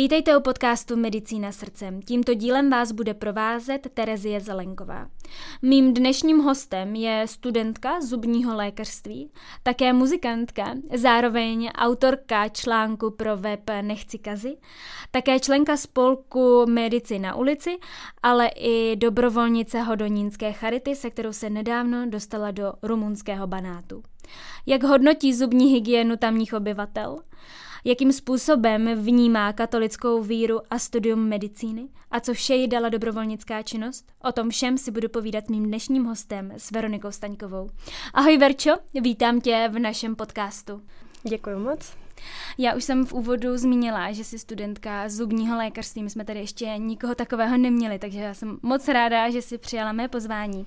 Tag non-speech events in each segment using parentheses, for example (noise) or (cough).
Vítejte u podcastu Medicína srdcem. Tímto dílem vás bude provázet Terezie Zelenková. Mým dnešním hostem je studentka zubního lékařství, také muzikantka, zároveň autorka článku pro web Nechci kazy, také členka spolku Medici na ulici, ale i dobrovolnice Hodonínské charity, se kterou se nedávno dostala do rumunského banátu. Jak hodnotí zubní hygienu tamních obyvatel? Jakým způsobem vnímá katolickou víru a studium medicíny a co vše jí dala dobrovolnická činnost. O tom všem si budu povídat mým dnešním hostem s Veronikou Staňkovou. Ahoj Verčo, vítám tě v našem podcastu. Děkuji moc. Já už jsem v úvodu zmínila, že jsi studentka zubního lékařství. My jsme tady ještě nikoho takového neměli, takže já jsem moc ráda, že jsi přijala mé pozvání.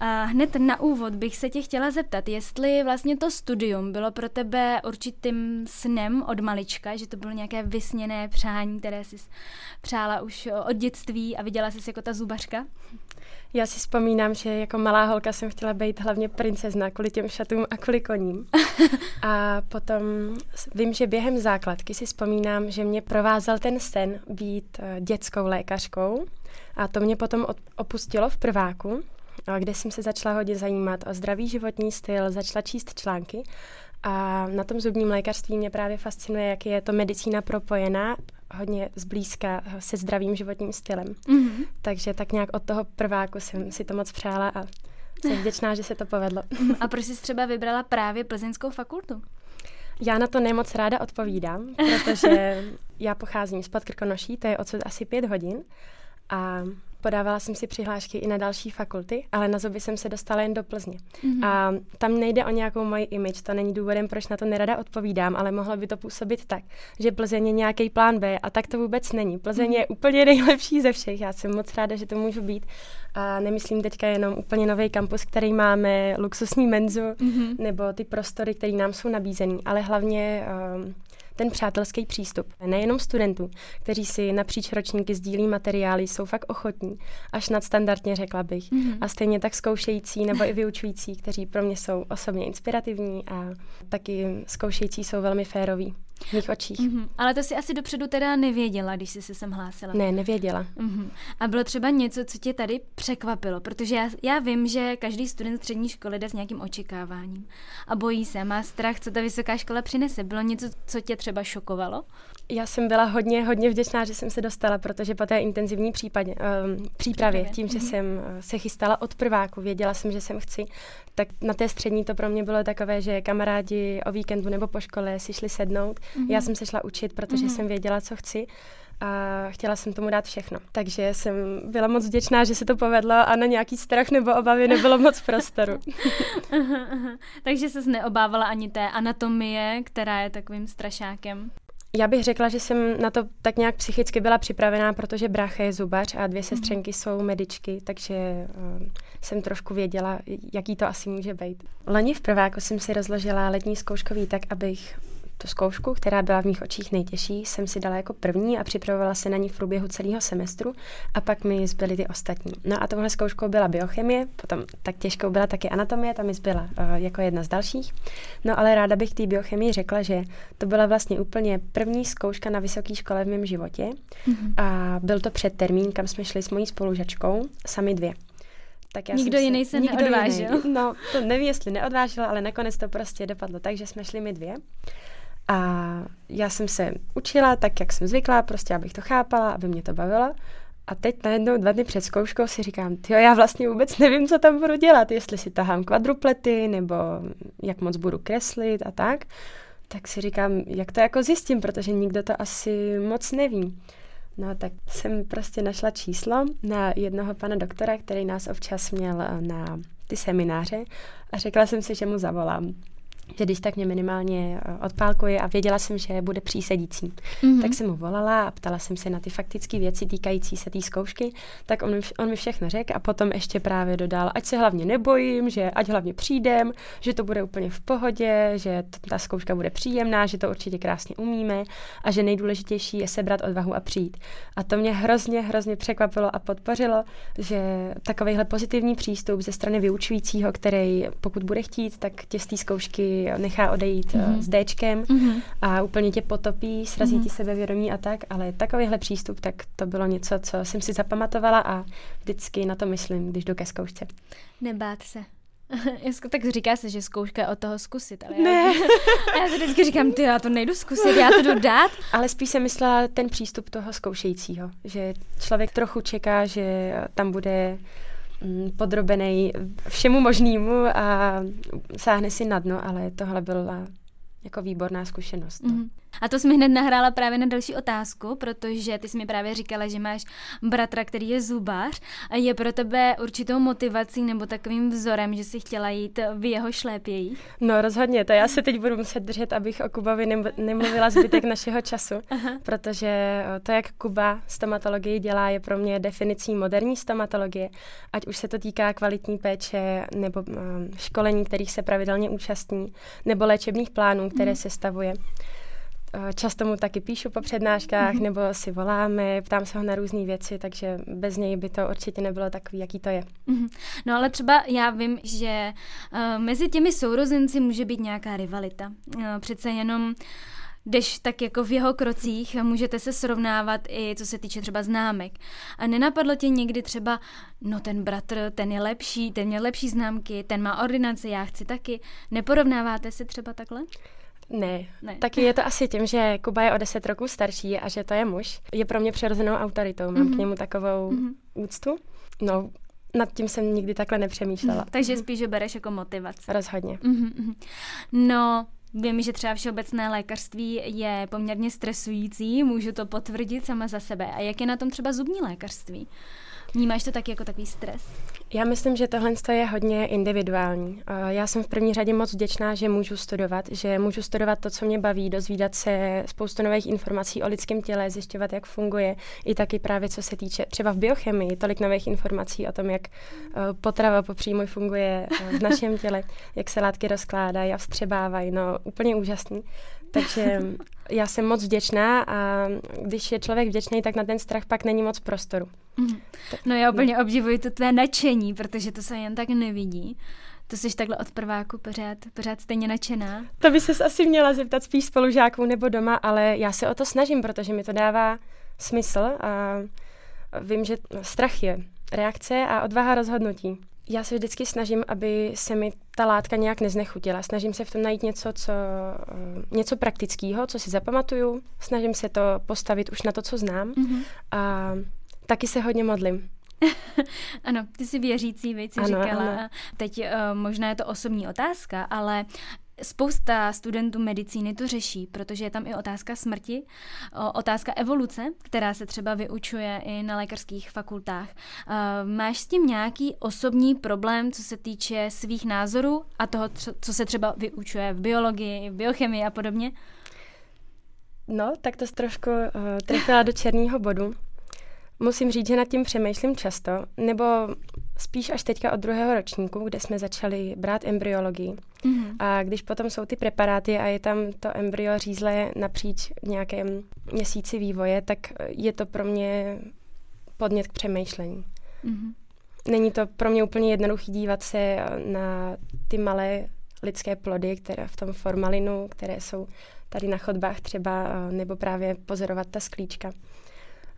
A hned na úvod bych se tě chtěla zeptat, jestli vlastně to studium bylo pro tebe určitým snem od malička, že to bylo nějaké vysněné přání, které jsi přála už od dětství a viděla jsi jako ta zubařka? Já si vzpomínám, že jako malá holka jsem chtěla být hlavně princezna kvůli těm šatům a kvůli koním. (laughs) a potom vím, že během základky si vzpomínám, že mě provázel ten sen být eh, dětskou lékařkou a to mě potom opustilo v prváku kde jsem se začala hodně zajímat o zdravý životní styl, začala číst články a na tom zubním lékařství mě právě fascinuje, jak je to medicína propojená hodně zblízka se zdravým životním stylem. Mm-hmm. Takže tak nějak od toho prváku jsem si to moc přála a jsem (laughs) vděčná, že se to povedlo. A proč jsi třeba vybrala právě plzeňskou fakultu? Já na to nemoc ráda odpovídám, protože já pocházím z Podkrkonoší, to je odsud asi pět hodin a Podávala jsem si přihlášky i na další fakulty, ale na zuby jsem se dostala jen do Plzně. Mm-hmm. A tam nejde o nějakou moji image, to není důvodem, proč na to nerada odpovídám, ale mohlo by to působit tak, že Plzeň je nějaký plán B a tak to vůbec není. Plzeň mm-hmm. je úplně nejlepší ze všech, já jsem moc ráda, že to můžu být. A nemyslím teďka jenom úplně nový kampus, který máme, luxusní menzu, mm-hmm. nebo ty prostory, které nám jsou nabízený, ale hlavně um, ten přátelský přístup. Nejenom studentů, kteří si napříč ročníky sdílí materiály, jsou fakt ochotní, až nadstandardně řekla bych. Mm-hmm. A stejně tak zkoušející nebo i vyučující, kteří pro mě jsou osobně inspirativní a taky zkoušející jsou velmi féroví v mých očích. Mm-hmm. Ale to si asi dopředu teda nevěděla, když jsi se sem hlásila. Ne, nevěděla. Mm-hmm. A bylo třeba něco, co tě tady překvapilo? Protože já, já vím, že každý student střední školy jde s nějakým očekáváním a bojí se, má strach, co ta vysoká škola přinese. Bylo něco, co tě třeba šokovalo? Já jsem byla hodně, hodně vděčná, že jsem se dostala, protože po té intenzivní případě, um, přípravě, tím, že mm-hmm. jsem uh, se chystala od prváku, věděla jsem, že jsem chci, tak na té střední to pro mě bylo takové, že kamarádi o víkendu nebo po škole si šli sednout. Mm-hmm. Já jsem se šla učit, protože mm-hmm. jsem věděla, co chci a chtěla jsem tomu dát všechno. Takže jsem byla moc vděčná, že se to povedlo a na nějaký strach nebo obavy nebylo moc prostoru. aha, (laughs) (laughs) aha. Takže se neobávala ani té anatomie, která je takovým strašákem. Já bych řekla, že jsem na to tak nějak psychicky byla připravená, protože brácha je zubař a dvě mhm. sestřenky jsou medičky, takže uh, jsem trošku věděla, jaký to asi může být. Loni v prváku jsem si rozložila letní zkouškový tak, abych tu zkoušku, která byla v mých očích nejtěžší, jsem si dala jako první a připravovala se na ní v průběhu celého semestru a pak mi zbyly ty ostatní. No a tohle zkouškou byla biochemie, potom tak těžkou byla taky anatomie, tam mi zbyla uh, jako jedna z dalších. No ale ráda bych té biochemii řekla, že to byla vlastně úplně první zkouška na vysoké škole v mém životě mm-hmm. a byl to před termín, kam jsme šli s mojí spolužačkou, sami dvě. Tak já nikdo jiný se, se nikdo neodvážil. Jiný. No, to nevím, jestli neodvážila, ale nakonec to prostě dopadlo tak, že jsme šli my dvě. A já jsem se učila tak, jak jsem zvyklá, prostě abych to chápala, aby mě to bavilo. A teď najednou dva dny před zkouškou si říkám, jo, já vlastně vůbec nevím, co tam budu dělat, jestli si tahám kvadruplety, nebo jak moc budu kreslit a tak. Tak si říkám, jak to jako zjistím, protože nikdo to asi moc neví. No tak jsem prostě našla číslo na jednoho pana doktora, který nás občas měl na ty semináře a řekla jsem si, že mu zavolám že když tak mě minimálně eh, odpálkuje a věděla jsem, že bude přísedící. Mm-hmm. Tak jsem mu volala a ptala jsem se na ty faktické věci týkající se té zkoušky, tak on, on mi všechno řekl a potom ještě právě dodal, ať se hlavně nebojím, že ať hlavně přijdem, že to bude úplně v pohodě, že ta zkouška bude příjemná, že to určitě krásně umíme a že nejdůležitější je sebrat odvahu a přijít. A to mě hrozně, hrozně překvapilo a podpořilo, že takovýhle pozitivní přístup ze strany vyučujícího, který pokud bude chtít, tak tě z té zkoušky nechá odejít mm-hmm. s Dčkem mm-hmm. a úplně tě potopí, srazí mm-hmm. ti sebevědomí a tak, ale takovýhle přístup, tak to bylo něco, co jsem si zapamatovala a vždycky na to myslím, když jdu ke zkoušce. Nebát se. (laughs) tak říká se, že zkouška je od toho zkusit, ale ne. já, (laughs) já si vždycky říkám, ty, já to nejdu zkusit, já to jdu dát. (laughs) Ale spíš jsem myslela ten přístup toho zkoušejícího, že člověk trochu čeká, že tam bude podrobený všemu možnému a sáhne si na dno, ale tohle byla jako výborná zkušenost. Mm-hmm. A to jsi mi hned nahrála právě na další otázku, protože ty jsi mi právě říkala, že máš bratra, který je zubař a je pro tebe určitou motivací nebo takovým vzorem, že jsi chtěla jít v jeho šlépějích? No rozhodně, to já se teď budu muset držet, abych o Kubovi nemluvila zbytek našeho času, (laughs) Aha. protože to, jak Kuba stomatologii dělá, je pro mě definicí moderní stomatologie, ať už se to týká kvalitní péče nebo školení, kterých se pravidelně účastní, nebo léčebných plánů, které mm. se stavuje. Eh, často mu taky píšu po přednáškách, mm-hmm. nebo si voláme, ptám se ho na různé věci, takže bez něj by to určitě nebylo takový, jaký to je. Mm-hmm. No ale třeba já vím, že uh, mezi těmi sourozenci může být nějaká rivalita. Uh, přece jenom jdeš tak jako v jeho krocích, můžete se srovnávat i co se týče třeba známek. A nenapadlo tě někdy třeba, no ten bratr, ten je lepší, ten je lepší známky, ten má ordinaci, já chci taky. Neporovnáváte se třeba takhle? Ne. ne. Taky je to asi tím, že Kuba je o deset roků starší a že to je muž. Je pro mě přirozenou autoritou. Mám mm-hmm. k němu takovou mm-hmm. úctu. No, nad tím jsem nikdy takhle nepřemýšlela. Mm, takže spíš ho bereš jako motivaci. Rozhodně. Mm-hmm. No, Vím, že třeba všeobecné lékařství je poměrně stresující, můžu to potvrdit sama za sebe. A jak je na tom třeba zubní lékařství? Vnímáš to taky jako takový stres? Já myslím, že tohle je hodně individuální. Já jsem v první řadě moc vděčná, že můžu studovat, že můžu studovat to, co mě baví, dozvídat se spoustu nových informací o lidském těle, zjišťovat, jak funguje, i taky právě co se týče třeba v biochemii, tolik nových informací o tom, jak e, potrava po funguje e, v našem těle, jak se látky rozkládají a vstřebávají, no úplně úžasný. Takže já jsem moc vděčná a když je člověk vděčný, tak na ten strach pak není moc prostoru. Mhm. No já úplně no. obdivuji to tvé nadšení, protože to se jen tak nevidí. To jsi takhle od prváku pořád, pořád stejně nadšená? To by se asi měla zeptat spíš spolužáků nebo doma, ale já se o to snažím, protože mi to dává smysl a vím, že strach je reakce a odvaha rozhodnutí. Já se vždycky snažím, aby se mi ta látka nějak neznechutila. Snažím se v tom najít něco, co, eh, něco praktického, co si zapamatuju. Snažím se to postavit už na to, co znám. Mm-hmm. A taky se hodně modlím. (laughs) ano, ty jsi věřící, ano, říkala. Ano. Teď uh, možná je to osobní otázka, ale Spousta studentů medicíny to řeší, protože je tam i otázka smrti, otázka evoluce, která se třeba vyučuje i na lékařských fakultách. Máš s tím nějaký osobní problém, co se týče svých názorů a toho, co se třeba vyučuje v biologii, v biochemii a podobně? No, tak to trošku uh, trefila do černého bodu. Musím říct, že nad tím přemýšlím často, nebo spíš až teďka od druhého ročníku, kde jsme začali brát embryologii. Mm-hmm. A když potom jsou ty preparáty a je tam to embryo řízlé napříč nějakém měsíci vývoje, tak je to pro mě podnět k přemýšlení. Mm-hmm. Není to pro mě úplně jednoduchý dívat se na ty malé lidské plody, které v tom formalinu, které jsou tady na chodbách třeba, nebo právě pozorovat ta sklíčka.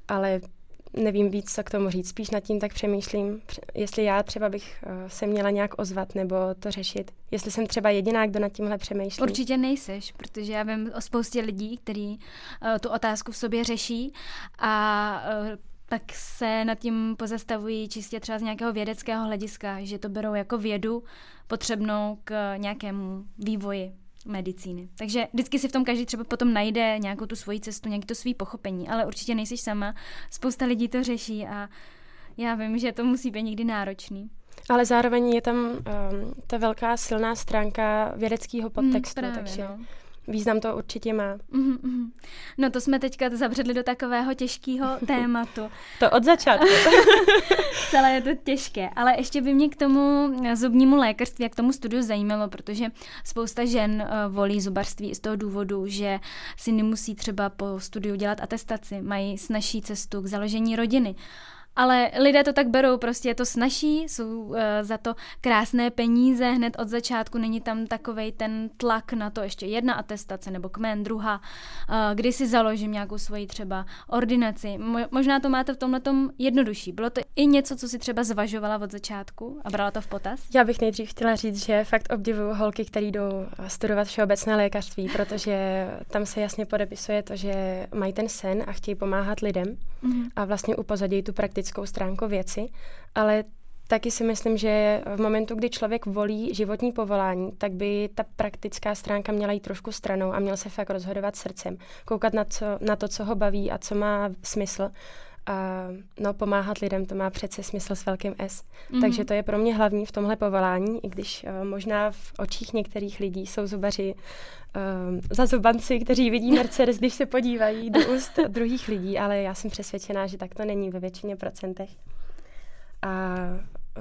Ale nevím víc, co k tomu říct. Spíš nad tím tak přemýšlím, jestli já třeba bych uh, se měla nějak ozvat nebo to řešit. Jestli jsem třeba jediná, kdo nad tímhle přemýšlí. Určitě nejseš, protože já vím o spoustě lidí, kteří uh, tu otázku v sobě řeší a uh, tak se nad tím pozastavují čistě třeba z nějakého vědeckého hlediska, že to berou jako vědu potřebnou k nějakému vývoji medicíny. Takže vždycky si v tom každý třeba potom najde nějakou tu svoji cestu, nějaký to svý pochopení, ale určitě nejsi sama. Spousta lidí to řeší a já vím, že to musí být někdy náročný. Ale zároveň je tam um, ta velká silná stránka vědeckého mm, podtextu, mm, právě, takže no význam to určitě má. Mm-hmm. No to jsme teďka zabředli do takového těžkého (laughs) tématu. to od začátku. (laughs) Celé je to těžké, ale ještě by mě k tomu zubnímu lékařství a k tomu studiu zajímalo, protože spousta žen uh, volí zubarství z toho důvodu, že si nemusí třeba po studiu dělat atestaci, mají snažší cestu k založení rodiny. Ale lidé to tak berou, prostě je to snaží, jsou uh, za to krásné peníze, hned od začátku není tam takovej ten tlak na to ještě jedna atestace nebo kmen, druhá, uh, kdy si založím nějakou svoji třeba ordinaci. Mo- možná to máte v tomhle jednodušší. Bylo to i něco, co si třeba zvažovala od začátku a brala to v potaz? Já bych nejdřív chtěla říct, že fakt obdivuju holky, které jdou studovat všeobecné lékařství, protože tam se jasně podepisuje to, že mají ten sen a chtějí pomáhat lidem mm-hmm. a vlastně upozadějí tu praktickou stránku věci, ale taky si myslím, že v momentu, kdy člověk volí životní povolání, tak by ta praktická stránka měla jít trošku stranou a měl se fakt rozhodovat srdcem. Koukat na, co, na to, co ho baví a co má smysl. A no, pomáhat lidem, to má přece smysl s velkým S. Mm-hmm. Takže to je pro mě hlavní v tomhle povolání, i když uh, možná v očích některých lidí jsou zubaři uh, zazubanci, kteří vidí (laughs) Mercedes, když se podívají do úst druhých lidí, ale já jsem přesvědčená, že tak to není ve většině procentech. A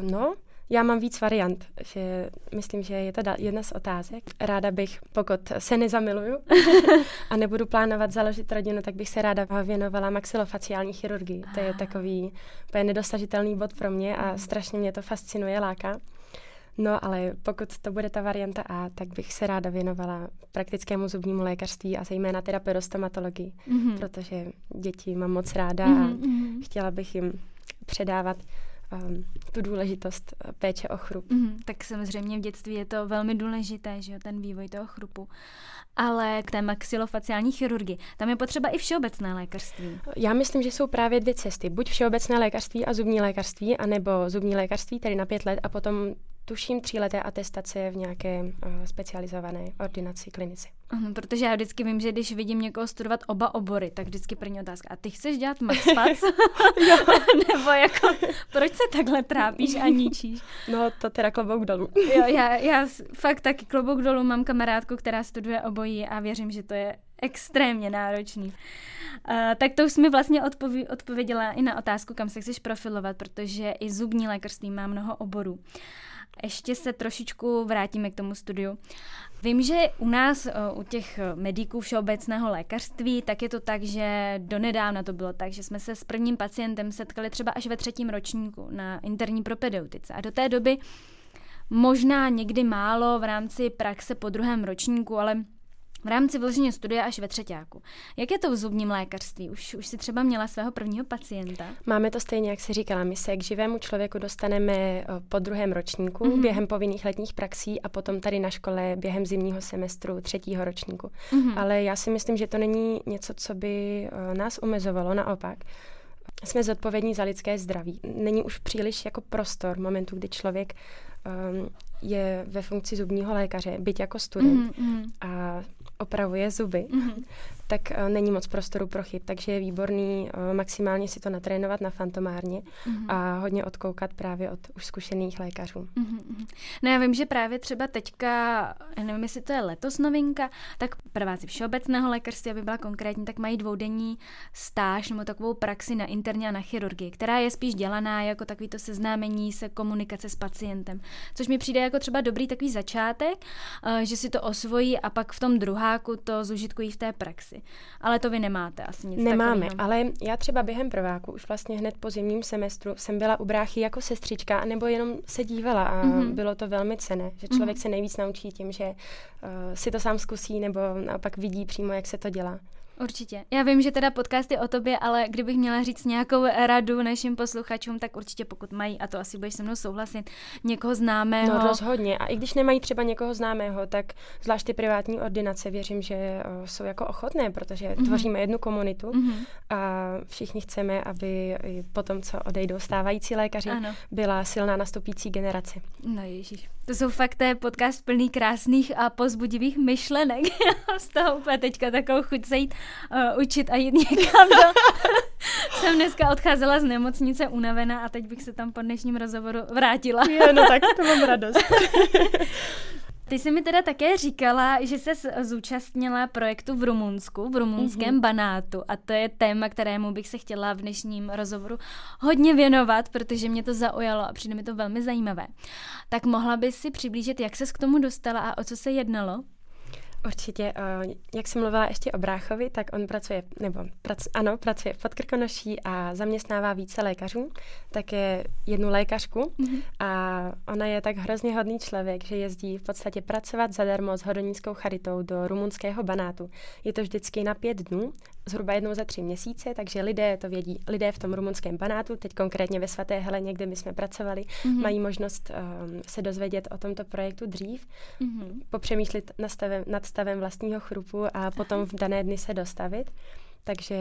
no, já mám víc variant, že myslím, že je to jedna z otázek. Ráda bych, pokud se nezamiluju (laughs) a nebudu plánovat založit rodinu, tak bych se ráda věnovala maxilofaciální chirurgii. To je takový to je nedosažitelný bod pro mě a strašně mě to fascinuje, láká. No, ale pokud to bude ta varianta A, tak bych se ráda věnovala praktickému zubnímu lékařství a zejména teda perostomatologii, mm-hmm. protože děti mám moc ráda mm-hmm. a mhm. chtěla bych jim předávat um, tu důležitost uh, péče o chrup. Mm, tak samozřejmě v dětství je to velmi důležité, že jo, ten vývoj toho chrupu. Ale k té maxilofaciální chirurgii, tam je potřeba i všeobecné lékařství. Já myslím, že jsou právě dvě cesty. Buď všeobecné lékařství a zubní lékařství, anebo zubní lékařství, tedy na pět let, a potom tuším tříleté atestace v nějaké uh, specializované ordinaci klinici. Ano, protože já vždycky vím, že když vidím někoho studovat oba obory, tak vždycky první otázka, a ty chceš dělat maxfac? (laughs) (laughs) Nebo jako, proč se takhle trápíš a ničíš? No, to teda klobouk dolů. (laughs) jo, já, já fakt taky klobouk dolů mám kamarádku, která studuje obojí a věřím, že to je extrémně náročný. Uh, tak to už mi vlastně odpoví, odpověděla i na otázku, kam se chceš profilovat, protože i zubní lékařství má mnoho oborů. Uh, ještě se trošičku vrátíme k tomu studiu. Vím, že u nás, eh, u těch mediků všeobecného lékařství, tak je to tak, že donedávna to bylo tak, že jsme se s prvním pacientem setkali třeba až ve třetím ročníku na interní propedeutice. A do té doby možná někdy málo v rámci praxe po druhém ročníku, ale v rámci vložení studia až ve třetíku. Jak je to v zubním lékařství? Už, už si třeba měla svého prvního pacienta? Máme to stejně, jak si říkala. My se k živému člověku dostaneme eh, po druhém ročníku mm-hmm. během povinných letních praxí a potom tady na škole během zimního semestru třetího ročníku. Mm-hmm. Ale já si myslím, že to není něco, co by eh, nás omezovalo, naopak jsme zodpovědní za lidské zdraví. Není už příliš jako prostor momentu, kdy člověk um, je ve funkci zubního lékaře, byť jako student mm-hmm. a opravuje zuby, mm-hmm. Tak uh, není moc prostoru pro chyb, takže je výborný uh, maximálně si to natrénovat na fantomárně mm-hmm. a hodně odkoukat právě od už zkušených lékařů. Mm-hmm. No já vím, že právě třeba teďka, já nevím, jestli to je letos novinka, tak prváci všeobecného lékařství, aby byla konkrétní, tak mají dvoudenní stáž nebo takovou praxi na interně a na chirurgii, která je spíš dělaná jako takovýto seznámení se komunikace s pacientem, což mi přijde jako třeba dobrý takový začátek, uh, že si to osvojí a pak v tom druháku to zužitkují v té praxi. Ale to vy nemáte asi nic Nemáme, takového. ale já třeba během prváku už vlastně hned po zimním semestru jsem byla u bráchy jako sestřička, nebo jenom se dívala a mm-hmm. bylo to velmi cené, že člověk mm-hmm. se nejvíc naučí tím, že uh, si to sám zkusí nebo naopak vidí přímo, jak se to dělá. Určitě. Já vím, že teda podcast je o tobě, ale kdybych měla říct nějakou radu našim posluchačům, tak určitě pokud mají, a to asi budeš se mnou souhlasit, někoho známého. No rozhodně. A i když nemají třeba někoho známého, tak zvlášť ty privátní ordinace věřím, že uh, jsou jako ochotné, protože mm-hmm. tvoříme jednu komunitu mm-hmm. a všichni chceme, aby po tom, co odejdou stávající lékaři, ano. byla silná nastupující generace. No ježíš. To jsou fakt to je podcast plný krásných a pozbudivých myšlenek. Já (laughs) z toho úplně teďka takovou chuť se jít uh, učit a jít někam do... (laughs) Jsem dneska odcházela z nemocnice unavená a teď bych se tam po dnešním rozhovoru vrátila. Je, no tak to mám radost. (laughs) Ty jsi mi teda také říkala, že se zúčastnila projektu v Rumunsku, v rumunském mm-hmm. Banátu a to je téma, kterému bych se chtěla v dnešním rozhovoru hodně věnovat, protože mě to zaujalo a přijde mi to velmi zajímavé. Tak mohla bys si přiblížit, jak se k tomu dostala a o co se jednalo? Určitě. Uh, jak jsem mluvila ještě o bráchovi, tak on pracuje, nebo prac, ano, pracuje v Podkrkonoší a zaměstnává více lékařů, také jednu lékařku mm-hmm. a ona je tak hrozně hodný člověk, že jezdí v podstatě pracovat zadarmo s hodonínskou charitou do rumunského Banátu. Je to vždycky na pět dnů, zhruba jednou za tři měsíce, takže lidé to vědí, lidé v tom rumunském Banátu, teď konkrétně ve Svaté Heleně, kde my jsme pracovali, mm-hmm. mají možnost um, se dozvědět o tomto projektu dřív, mm-hmm. popřemýšlet nad stavem, nad stavem vlastního chrupu a potom v dané dny se dostavit. Takže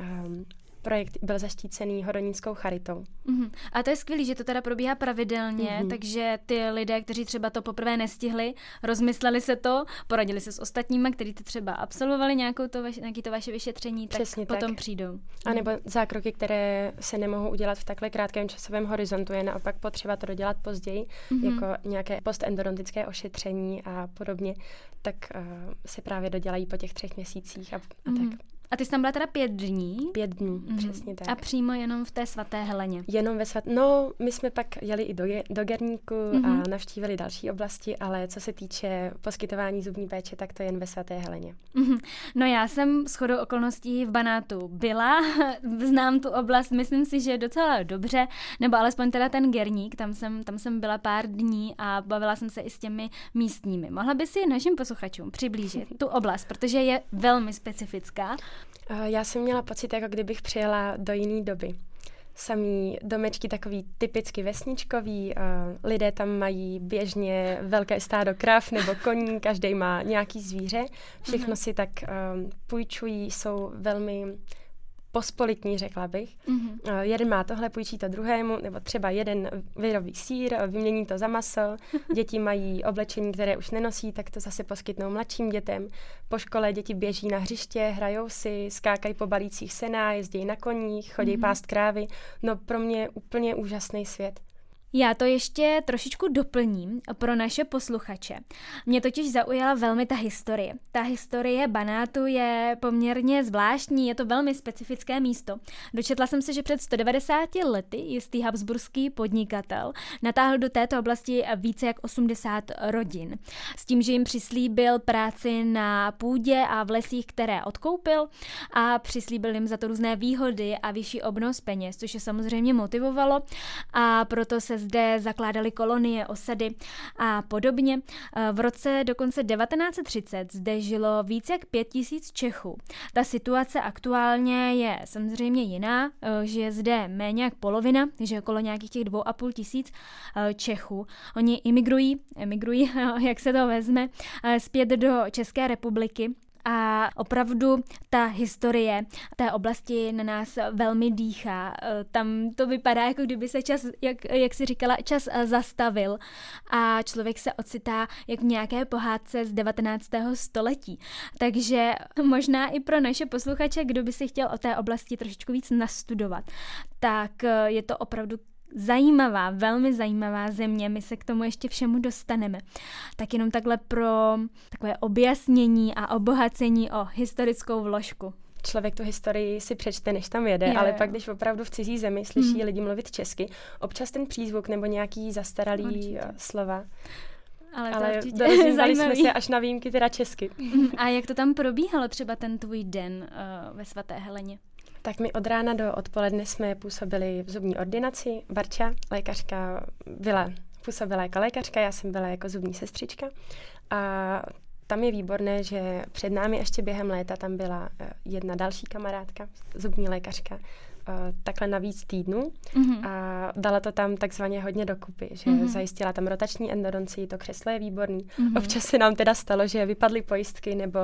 um, projekt byl zaštícený Horonínskou charitou. Mm-hmm. A to je skvělé, že to teda probíhá pravidelně, mm-hmm. takže ty lidé, kteří třeba to poprvé nestihli, rozmysleli se to, poradili se s ostatními, kteří to třeba absolvovali nějakou to vaše, nějaký to vaše vyšetření, Přesně tak potom tak. přijdou. A nebo zákroky, které se nemohou udělat v takhle krátkém časovém horizontu, je naopak potřeba to dodělat později, mm-hmm. jako nějaké postendodontické ošetření a podobně, tak uh, se právě dodělají po těch třech měsících a, a mm-hmm. tak. A ty jsi tam byla teda pět dní? Pět dní, mm-hmm. přesně tak. A přímo jenom v té svaté Heleně? Jenom ve svaté, no my jsme pak jeli i do, do Gerníku mm-hmm. a mhm. navštívili další oblasti, ale co se týče poskytování zubní péče, tak to jen ve svaté Heleně. Mm-hmm. No já jsem s chodou okolností v Banátu byla, (laughs) znám tu oblast, myslím si, že docela dobře, nebo alespoň teda ten Gerník, tam jsem, tam jsem byla pár dní a bavila jsem se i s těmi místními. Mohla by si našim posluchačům přiblížit (laughs) tu oblast, protože je velmi specifická. Já jsem měla pocit, jako kdybych přijela do jiné doby. Samý domečky takový typicky vesničkový, lidé tam mají běžně velké stádo krav nebo koní, (laughs) každý má nějaký zvíře, všechno uh-huh. si tak půjčují, jsou velmi pospolitní, řekla bych. Mm-hmm. Jeden má tohle, půjčí to druhému, nebo třeba jeden vyrobí sír, vymění to za maso, (laughs) děti mají oblečení, které už nenosí, tak to zase poskytnou mladším dětem. Po škole děti běží na hřiště, hrajou si, skákají po balících sena, jezdí na koních, chodí mm-hmm. pást krávy. No pro mě úplně úžasný svět. Já to ještě trošičku doplním pro naše posluchače. Mě totiž zaujala velmi ta historie. Ta historie Banátu je poměrně zvláštní, je to velmi specifické místo. Dočetla jsem se, že před 190 lety jistý habsburský podnikatel natáhl do této oblasti více jak 80 rodin. S tím, že jim přislíbil práci na půdě a v lesích, které odkoupil a přislíbil jim za to různé výhody a vyšší obnos peněz, což je samozřejmě motivovalo a proto se zde zakládali kolonie, osady a podobně. Eh, v roce dokonce 1930 zde žilo více jak pět tisíc Čechů. Ta situace aktuálně je samozřejmě jiná, eh, že je zde méně jak polovina, že okolo nějakých těch dvou a půl tisíc eh, Čechů. Oni imigrují, emigrují, (laughs) jak se to vezme, zpět do České republiky a opravdu ta historie té oblasti na nás velmi dýchá. Tam to vypadá, jako kdyby se čas, jak, jak si říkala, čas zastavil a člověk se ocitá jak v nějaké pohádce z 19. století. Takže možná i pro naše posluchače, kdo by si chtěl o té oblasti trošičku víc nastudovat, tak je to opravdu zajímavá, velmi zajímavá země, my se k tomu ještě všemu dostaneme. Tak jenom takhle pro takové objasnění a obohacení o historickou vložku člověk tu historii si přečte, než tam jede, je, ale jo. pak, když opravdu v cizí zemi slyší hmm. lidi mluvit česky, občas ten přízvuk nebo nějaký zastaralý určitě. Eh, slova. Ale, ale dorozumívali (laughs) jsme se až na výjimky teda česky. A jak to tam probíhalo třeba ten tvůj den uh, ve svaté Heleně? Tak my od rána do odpoledne jsme působili v zubní ordinaci. Barča, lékařka, byla, působila jako lékařka, já jsem byla jako zubní sestřička. A tam je výborné, že před námi ještě během léta tam byla eh, jedna další kamarádka, zubní lékařka, takhle na víc týdnů mm-hmm. a dala to tam takzvaně hodně dokupy, že mm-hmm. zajistila tam rotační endodonci, to křeslo je výborný. Mm-hmm. Občas se nám teda stalo, že vypadly pojistky nebo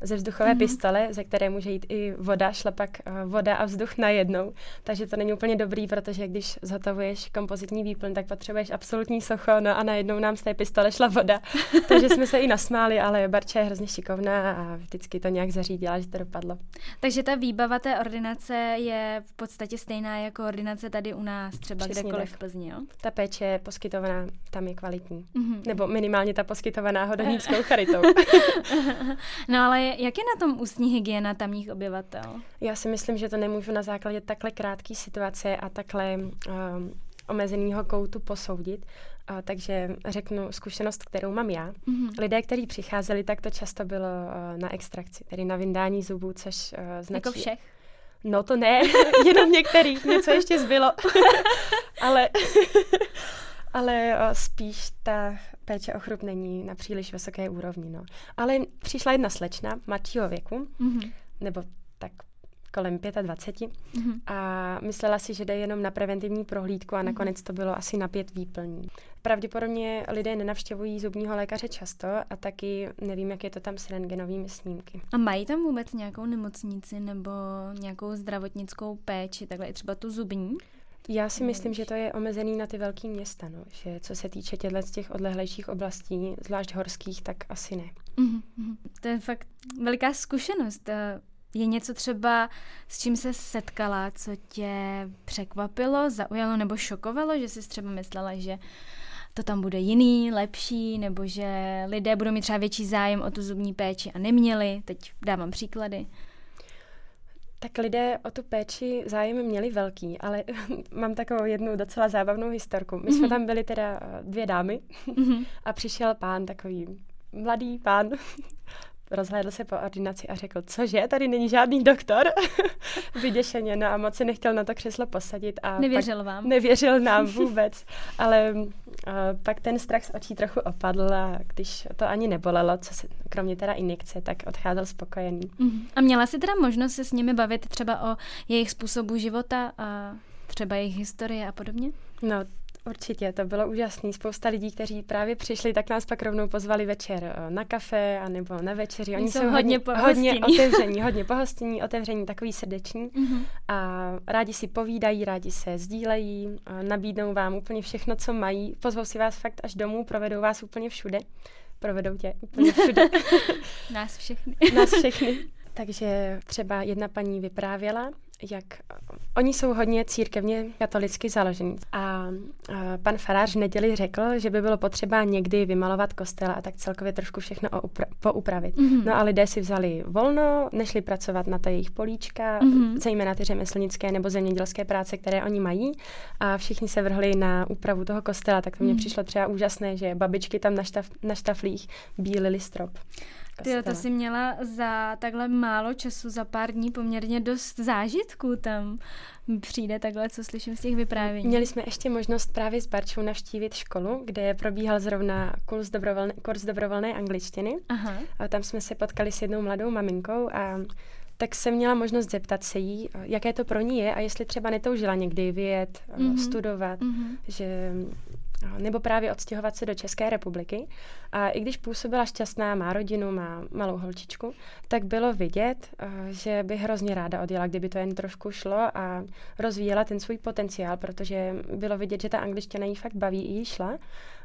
ze vzduchové mm-hmm. pistole, ze které může jít i voda, šla pak uh, voda a vzduch najednou, takže to není úplně dobrý, protože když zhotovuješ kompozitní výplň, tak potřebuješ absolutní socho, no a najednou nám z té pistole šla voda, (laughs) takže jsme se i nasmáli, ale Barča je hrozně šikovná a vždycky to nějak zařídila, že to dopadlo. Takže ta výbava té ordinace je v podstatě stejná jako ordinace tady u nás, třeba Přesně kdekoliv tak. v Plzni, jo? Ta péče poskytovaná tam je kvalitní. Mm-hmm. Nebo minimálně ta poskytovaná hodonínskou charitou. (laughs) no ale jak je na tom ústní hygiena tamních obyvatel? Já si myslím, že to nemůžu na základě takhle krátké situace a takhle um, omezeného koutu posoudit, uh, takže řeknu zkušenost, kterou mám já. Mm-hmm. Lidé, kteří přicházeli, tak to často bylo uh, na extrakci, tedy na vyndání zubů, což uh, značí... Jako všech? No to ne, (laughs) jenom některých, něco ještě zbylo. (laughs) ale (laughs) ale spíš ta péče o chrup není na příliš vysoké úrovni. No. Ale přišla jedna slečna mladšího věku, mm-hmm. nebo tak kolem 25 mm-hmm. a myslela si, že jde jenom na preventivní prohlídku a mhm. nakonec to bylo asi na pět výplní. Pravděpodobně lidé nenavštěvují zubního lékaře často a taky nevím, jak je to tam s rentgenovými snímky. A mají tam vůbec nějakou nemocnici nebo nějakou zdravotnickou péči, takhle i třeba tu zubní? Já si myslím, že to je omezený na ty velké města, no. že co se týče těchto z těch odlehlejších oblastí, zvlášť horských, tak asi ne. Mm-hmm. To je fakt veliká zkušenost. Eh, je něco třeba, s čím se setkala, co tě překvapilo, zaujalo nebo šokovalo, že jsi třeba myslela, že to tam bude jiný, lepší, nebo že lidé budou mít třeba větší zájem o tu zubní péči a neměli. Teď dávám příklady. Tak lidé o tu péči zájem měli velký, ale (laughs) mám takovou jednu docela zábavnou historku. My jsme mm-hmm. tam byli teda eh, dvě dámy mm-hmm. a přišel pán, takový mladý pán, rozhlédl se po ordinaci a řekl, cože, tady není žádný doktor. (laughs) Vyděšeně, no a moc se nechtěl na to křeslo posadit. A nevěřil vám? Nevěřil nám (laughs) vůbec, ale uh, pak ten strach z očí trochu opadl a když to ani nebolelo, co se, kromě teda injekce, tak odcházel spokojený. Uh-huh. A měla jsi teda možnost se s nimi bavit třeba o jejich způsobu života a třeba jejich historie a podobně? No, Určitě, to bylo úžasné. Spousta lidí, kteří právě přišli, tak nás pak rovnou pozvali večer eh, na kafe a nebo na večeři. Oni jsou hodně, hodně otevření, hodně pohostinní, otevření, takový srdeční mm-hmm. a rádi si povídají, rádi se sdílejí, nabídnou vám úplně všechno, co mají, pozvou si vás fakt až domů, provedou vás úplně všude. Provedou tě úplně všude. (laughs) nás všechny. nás všechny. Takže třeba jedna paní vyprávěla, jak oni jsou hodně církevně katolicky založení. A, a pan farář v neděli řekl, že by bylo potřeba někdy vymalovat kostel a tak celkově trošku všechno upra- poupravit. Mm-hmm. No a lidé si vzali volno, nešli pracovat na ta jejich políčka, mm-hmm. zejména ty řemeslnické nebo zemědělské práce, které oni mají. A všichni se vrhli na úpravu toho kostela, tak to mně mm-hmm. přišlo třeba úžasné, že babičky tam na, štaf, na štaflích bílili strop. Ty to si měla za takhle málo času, za pár dní poměrně dost zážitků tam přijde takhle, co slyším z těch vyprávění. Měli jsme ještě možnost právě s Barčou navštívit školu, kde probíhal zrovna kurz dobrovolné, kurz dobrovolné angličtiny. Aha. A tam jsme se potkali s jednou mladou maminkou a tak jsem měla možnost zeptat se jí, jaké to pro ní je a jestli třeba netoužila někdy vyjet, mm-hmm. studovat, mm-hmm. že nebo právě odstěhovat se do České republiky. A i když působila šťastná, má rodinu, má malou holčičku, tak bylo vidět, že by hrozně ráda odjela, kdyby to jen trošku šlo a rozvíjela ten svůj potenciál, protože bylo vidět, že ta angličtina jí fakt baví i jí šla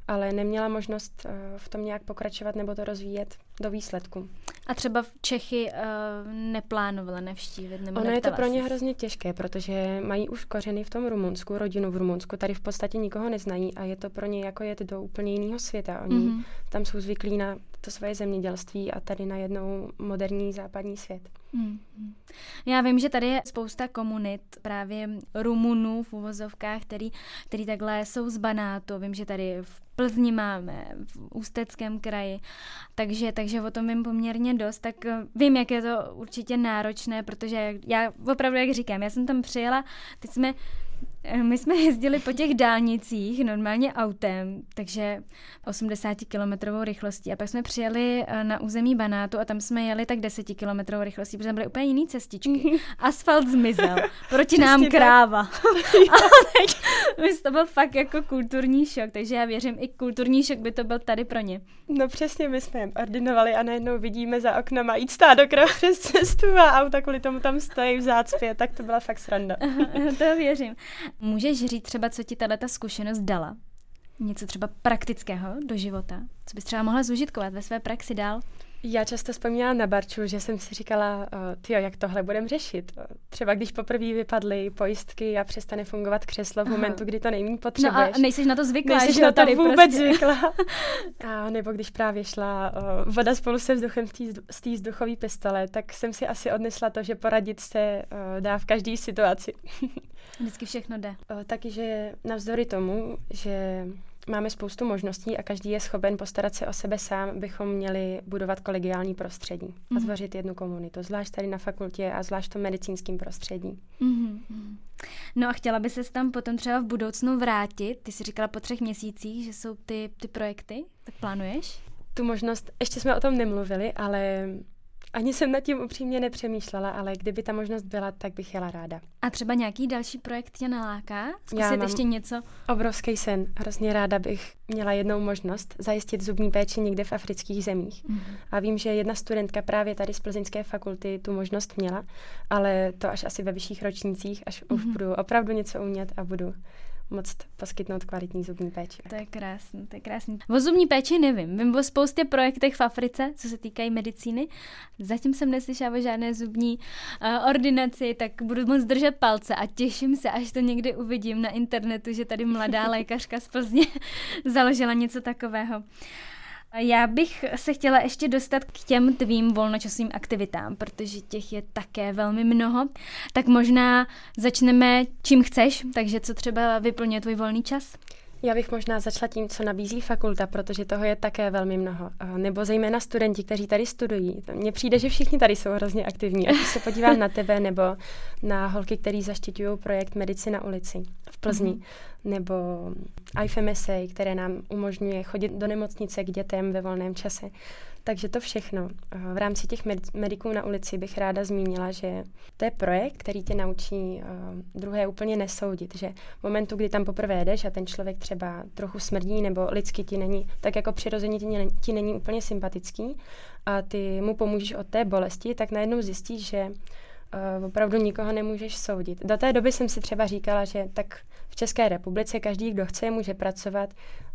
ale neměla možnost uh, v tom nějak pokračovat nebo to rozvíjet do výsledku. A třeba v Čechy uh, neplánovala navštívit? Nebo ono je to pro ně hrozně těžké, protože mají už kořeny v tom Rumunsku, rodinu v Rumunsku, tady v podstatě nikoho neznají a je to pro ně jako jet do úplně jiného světa. Oni mm-hmm. tam jsou zvyklí na to svoje zemědělství a tady na jednou moderní západní svět. Hmm. Já vím, že tady je spousta komunit právě Rumunů v uvozovkách, který, který takhle jsou z Banátu. Vím, že tady v Plzni máme, v Ústeckém kraji, takže, takže o tom vím poměrně dost, tak eh, vím, jak je to určitě náročné, protože já opravdu, jak říkám, já jsem tam přijela, teď jsme my jsme jezdili po těch dálnicích normálně autem, takže 80 kilometrovou rychlostí a pak jsme přijeli eh, na území Banátu a tam jsme jeli tak 10 kilometrovou rychlostí, protože tam byly úplně jiné cestičky. (laughs) Asfalt zmizel, proti nám kráva. (laughs) (laughs) a teď to byl fakt jako kulturní šok, takže já věřím, i kulturní šok by to byl tady pro ně. No přesně, my jsme jim ordinovali a najednou vidíme za oknem a jít stát do přes cestu a auta kvůli tomu tam stojí v zácpě, tak to byla fakt sranda. to věřím. Můžeš říct třeba, co ti tato zkušenost dala? Něco třeba praktického do života? Co bys třeba mohla zužitkovat ve své praxi dál? Já často vzpomínám na Barču, že jsem si říkala, ty jak tohle budeme řešit. Třeba když poprvé vypadly pojistky a přestane fungovat křeslo v momentu, kdy to nejméně potřebuješ. No a nejsi na to zvyklá, nejsi že na to tady vůbec prostě. zvyklá. (laughs) A nebo když právě šla uh, voda spolu se vzduchem z té vzduchové pistole, tak jsem si asi odnesla to, že poradit se uh, dá v každé situaci. (laughs) Vždycky všechno jde. Uh, taky, že navzdory tomu, že máme spoustu možností a každý je schopen postarat se o sebe sám, bychom měli budovat kolegiální prostředí mm. a mhm. tvořit jednu komunitu, zvlášť tady na fakultě a zvlášť v tom medicínském prostředí. Mm-hmm. No a chtěla by se tam potom třeba v budoucnu vrátit? Ty jsi říkala po třech měsících, že jsou ty, ty projekty, tak plánuješ? Tu možnost, ještě jsme o tom nemluvili, ale ani jsem nad tím upřímně nepřemýšlela, ale kdyby ta možnost byla, tak bych jela ráda. A třeba nějaký další projekt tě naláká? Zkusit Já mám ještě něco? Obrovský sen. Hrozně ráda bych měla jednou možnost zajistit zubní péči někde v afrických zemích. Mm-hmm. A vím, že jedna studentka právě tady z Plzeňské fakulty tu možnost měla, ale to až asi ve vyšších ročnících, až mm-hmm. už mhm. budu opravdu něco umět a budu moc poskytnout kvalitní zubní péči. To je krásný, to je krásný. O zubní péči nevím. Vím o spoustě projektech v Africe, co se týkají medicíny. Zatím jsem neslyšela o žádné zubní uh, ordinaci, tak budu moc držet palce a těším se, až to někdy uvidím na internetu, že tady mladá lékařka z Plzně (laughs) založila něco takového. Já bych se chtěla ještě dostat k těm tvým volnočasovým aktivitám, protože těch je také velmi mnoho. Tak možná začneme čím chceš, takže co třeba vyplňuje tvůj volný čas? Já bych možná začala tím, co nabízí fakulta, protože toho je také velmi mnoho. Nebo zejména studenti, kteří tady studují. Mně přijde, že všichni tady jsou hrozně aktivní. Ať se podívám na tebe nebo na holky, který zaštiťují projekt Medici na ulici v Plzni. Mm-hmm nebo IFMSA, které nám umožňuje chodit do nemocnice k dětem ve volném čase. Takže to všechno. V rámci těch mediků na ulici bych ráda zmínila, že to je projekt, který tě naučí uh, druhé úplně nesoudit, že v momentu, kdy tam poprvé jdeš a ten člověk třeba trochu smrdí nebo lidsky ti není, tak jako přirozeně ti, není, ti není úplně sympatický a ty mu pomůžeš od té bolesti, tak najednou zjistíš, že uh, opravdu nikoho nemůžeš soudit. Do té doby jsem si třeba říkala, že tak v České republice každý, kdo chce, může pracovat,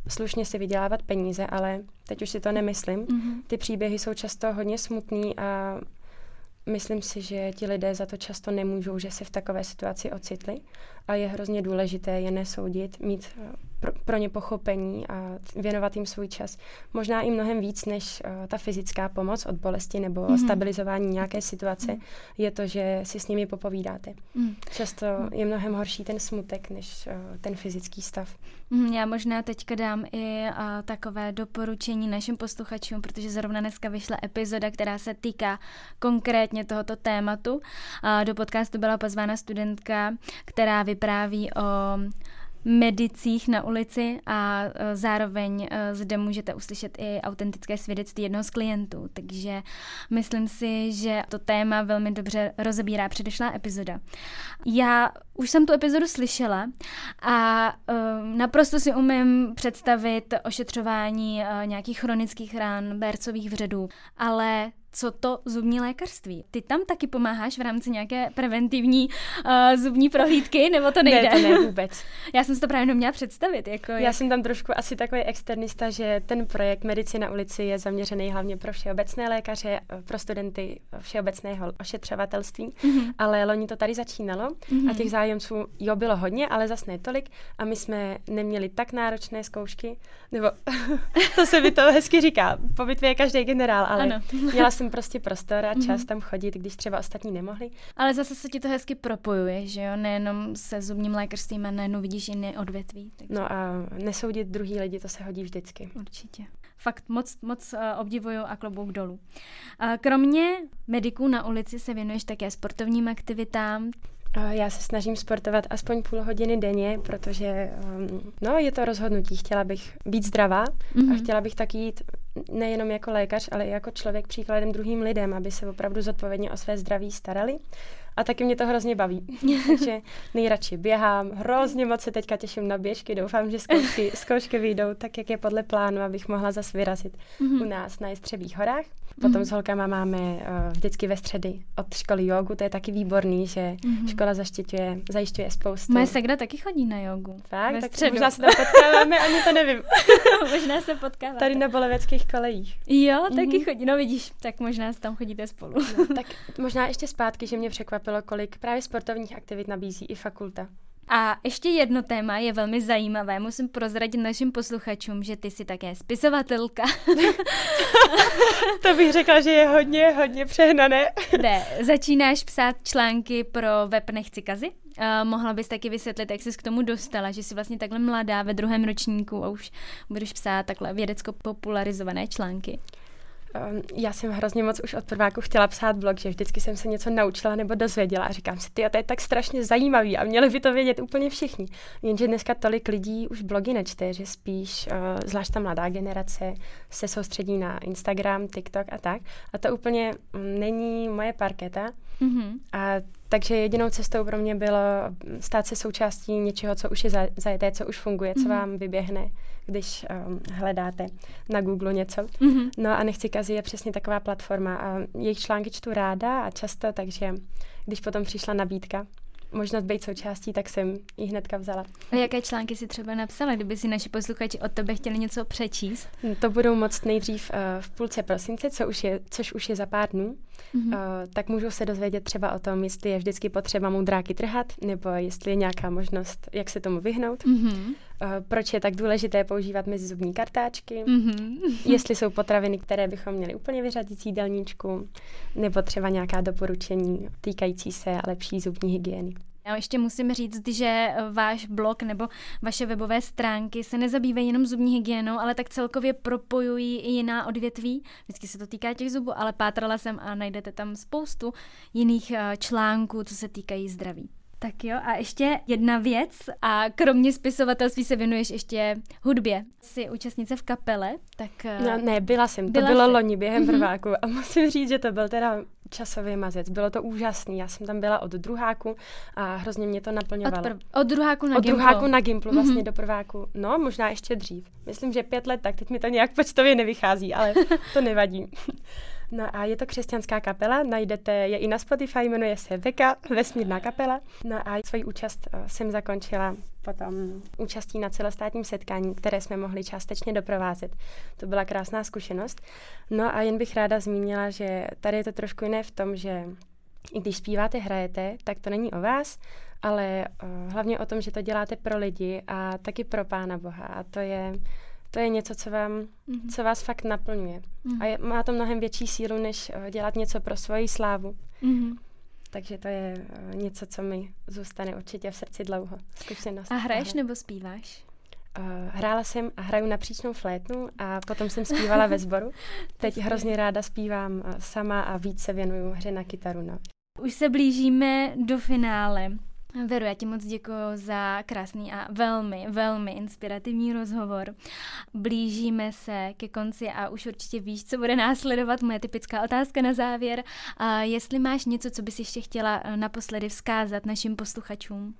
slušně si vydělávat peníze, ale teď už si to nemyslím. Mm-hmm. Ty příběhy jsou často hodně smutný a myslím si, že ti lidé za to často nemůžou, že se v takové situaci ocitli a je hrozně důležité je nesoudit, mít eh, pro, pro ně pochopení a věnovat jim svůj čas. Možná i mnohem víc než uh, ta fyzická pomoc od bolesti nebo mm-hmm. stabilizování nějaké situace mm-hmm. je to, že si s nimi popovídáte. Mm. Často je mnohem horší ten smutek než uh, ten fyzický stav. Mm, já možná teďka dám i uh, takové doporučení našim posluchačům, protože zrovna dneska vyšla epizoda, která se týká konkrétně tohoto tématu. Do podcastu byla pozvána studentka, která vypráví o medicích na ulici a e, zároveň e, zde můžete uslyšet i autentické svědectví jednoho z klientů. Takže myslím si, že to téma velmi dobře rozebírá předešlá epizoda. Já už jsem tu epizodu slyšela a uh, naprosto si umím představit ošetřování nějakých chronických rán, bercových vředů, ale co to zubní lékařství. Ty tam taky pomáháš v rámci nějaké preventivní uh, zubní prohlídky, nebo to nejde? Ne, to ne vůbec. (laughs) Já jsem si to právě měla představit. Jako Já jak... jsem tam trošku asi takový externista, že ten projekt Medicina ulici je zaměřený hlavně pro všeobecné lékaře, pro studenty všeobecného ošetřovatelství, mm-hmm. ale loni to tady začínalo mm-hmm. a těch zájemců jo bylo hodně, ale zas ne tolik a my jsme neměli tak náročné zkoušky, nebo (laughs) to se mi to hezky říká, po bitvě je každý generál, ale ano. měla jsem prostě prostor a čas mm-hmm. tam chodit, když třeba ostatní nemohli. Ale zase se ti to hezky propojuje, že jo, nejenom se zubním lékařstvím a najednou vidíš jiné odvětví. Takže... No a nesoudit druhý lidi, to se hodí vždycky. Určitě fakt moc, moc uh, obdivuju a klobouk dolů. Uh, kromě mediků na ulici se věnuješ také sportovním aktivitám. Já se snažím sportovat aspoň půl hodiny denně, protože um, no, je to rozhodnutí. Chtěla bych být zdravá mm-hmm. a mhm. chtěla bych tak jít nejenom jako lékař, ale i jako člověk příkladem druhým lidem, aby se opravdu zodpovědně o své zdraví starali. A taky mě to hrozně baví. (laughs) Takže nejradši běhám, hrozně moc se teďka těším na běžky, doufám, že zkoušky, (laughs) zkoušky vyjdou tak, jak je podle plánu, abych mohla zase vyrazit mm-hmm. u nás na Jestřebých horách. Potom mm-hmm. s holkama máme uh, vždycky ve středy od školy jogu, to je taky výborný, že mm-hmm. škola zaštiťuje, zajišťuje spoustu. Moje segra taky chodí na jogu. Fakt? Tak středu. možná se tam potkáváme, ani to nevím. (laughs) možná se potkáváme. Tady na boleveckých kolejích. Jo, taky mm-hmm. chodí, no vidíš, tak možná se tam chodíte spolu. no, tak možná ještě zpátky, že mě překvapilo, kolik právě sportovních aktivit nabízí i fakulta. A ještě jedno téma je velmi zajímavé. Musím prozradit našim posluchačům, že ty jsi také spisovatelka. (laughs) to bych řekla, že je hodně, hodně přehnané. ne, začínáš psát články pro web Nechci kazy? Uh, mohla bys taky vysvětlit, jak jsi k tomu dostala, že jsi vlastně takhle mladá ve druhém ročníku a už budeš psát takhle vědecko popularizované články? Um, já jsem hrozně moc už od prváku chtěla psát blog, že vždycky jsem se něco naučila nebo dozvěděla a říkám si, ty, to je tak strašně zajímavý a měli by to vědět úplně všichni. Jenže dneska tolik lidí už blogy nečte, že spíš, uh, zvlášť ta mladá generace, se soustředí na Instagram, TikTok a tak. A to úplně um, není moje parketa. Mm-hmm. A takže jedinou cestou pro mě bylo stát se součástí něčeho, co už je zajeté, co už funguje, co mm-hmm. vám vyběhne když um, hledáte na Google něco. Mm-hmm. No a Nechci kazy je přesně taková platforma a jejich články čtu ráda a často, takže když potom přišla nabídka, možnost být součástí, tak jsem ji hnedka vzala. A jaké články si třeba napsala, kdyby si naši posluchači od tebe chtěli něco přečíst? To budou moc nejdřív uh, v půlce prosince, co už je, což už je za pár dnů. Mm-hmm. Uh, tak můžou se dozvědět třeba o tom, jestli je vždycky potřeba mudráky trhat, nebo jestli je nějaká možnost, jak se tomu vyhnout. Mm-hmm. Uh, proč je tak důležité používat mezizubní kartáčky, mm-hmm. (laughs) jestli jsou potraviny, které bychom měli úplně vyřadit z jídelníčku, nebo třeba nějaká doporučení týkající se lepší zubní hygieny. Já ještě musím říct, že váš blog nebo vaše webové stránky se nezabývají jenom zubní hygienou, ale tak celkově propojují i jiná odvětví. Vždycky se to týká těch zubů, ale pátrala jsem a najdete tam spoustu jiných eh, článků, co se týkají zdraví. Tak jo, a ještě jedna věc, a kromě spisovatelství se věnuješ ještě hudbě. Jsi účastnice v kapele, tak... Eh, no, ne, byla jsem, byla to bylo jsi. loni během mm-hmm. prváku a musím říct, že to byl teda časový mazec. Bylo to úžasný. Já jsem tam byla od druháku a hrozně mě to naplňovalo. Od, prv, od druháku na od Gimplu. Od druháku na Gimplu, vlastně mm-hmm. do prváku. No, možná ještě dřív. Myslím, že pět let, tak teď mi to nějak (laughs) počtově nevychází, ale to nevadí. No a je to křesťanská kapela, najdete je i na Spotify, jmenuje se Veka, vesmírná kapela. No a svoji účast uh, jsem zakončila potom účastí na celostátním setkání, které jsme mohli částečně doprovázet. To byla krásná zkušenost. No a jen bych ráda zmínila, že tady je to trošku jiné v tom, že i když zpíváte, hrajete, tak to není o vás, ale uh, hlavně o tom, že to děláte pro lidi a taky pro Pána Boha. A to je to je něco, co, vám, mm-hmm. co vás fakt naplňuje. Mm-hmm. A je, má to mnohem větší sílu, než uh, dělat něco pro svoji slávu. Mm-hmm. Takže to je uh, něco, co mi zůstane určitě v srdci dlouho. Zkušenost. A hraješ nebo zpíváš? Uh, hrála jsem a hraju na příčnou flétnu a potom jsem zpívala ve sboru. (laughs) Teď hrozně ráda zpívám sama a víc se věnuju hře na kytaru. No. Už se blížíme do finále. Veru, já ti moc děkuji za krásný a velmi, velmi inspirativní rozhovor. Blížíme se ke konci a už určitě víš, co bude následovat. Moje typická otázka na závěr. A jestli máš něco, co bys ještě chtěla eh, naposledy vzkázat našim posluchačům?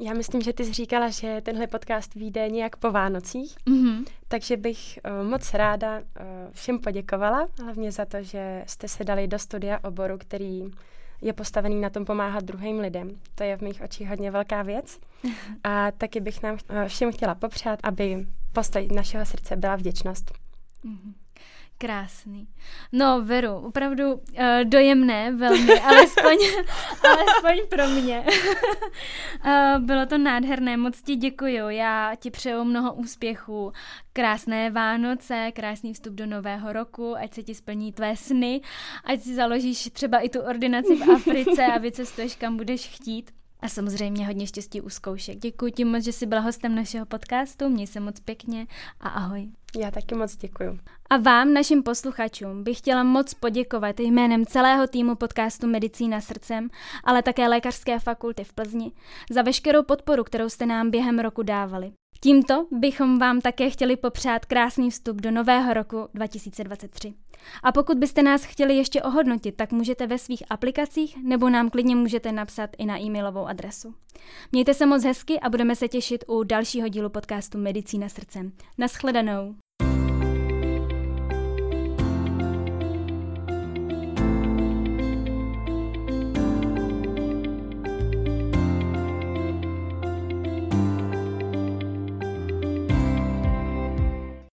Já myslím, že ty jsi říkala, že tenhle podcast vyjde nějak po Vánocích, mm-hmm. takže bych uh, moc ráda uh, všem poděkovala, hlavně za to, že jste se dali do studia oboru, který je postavený na tom pomáhat druhým lidem. To je v mých očích hodně velká věc. (laughs) A taky bych nám eh, všem chtěla popřát, aby postoj našeho srdce byla vděčnost. Mm-hmm. Krásný. No, Veru, opravdu uh, dojemné velmi, (laughs) alespoň, alespoň pro mě. uh, (laughs) bylo to nádherné, moc ti děkuju. Já ti přeju mnoho úspěchů, krásné Vánoce, krásný vstup do nového roku, ať se ti splní tvé sny, ať si založíš třeba i tu ordinaci v Africe a vycestuješ kam budeš chtít. A samozřejmě hodně štěstí u zkoušek. Děkuji ti moc, že jsi byla hostem našeho podcastu, měj se moc pěkně a ahoj. Já taky moc děkuji. A vám, našim posluchačům, bych chtěla moc poděkovat jménem celého týmu podcastu Medicína srdcem, ale také Lékařské fakulty v Plzni, za veškerou podporu, kterou jste nám během roku dávali. Tímto bychom vám také chtěli popřát krásný vstup do nového roku 2023. A pokud byste nás chtěli ještě ohodnotit, tak můžete ve svých aplikacích nebo nám klidně můžete napsat i na e-mailovou adresu. Mějte se moc hezky a budeme se těšit u dalšího dílu podcastu Medicína srdcem. Naschledanou.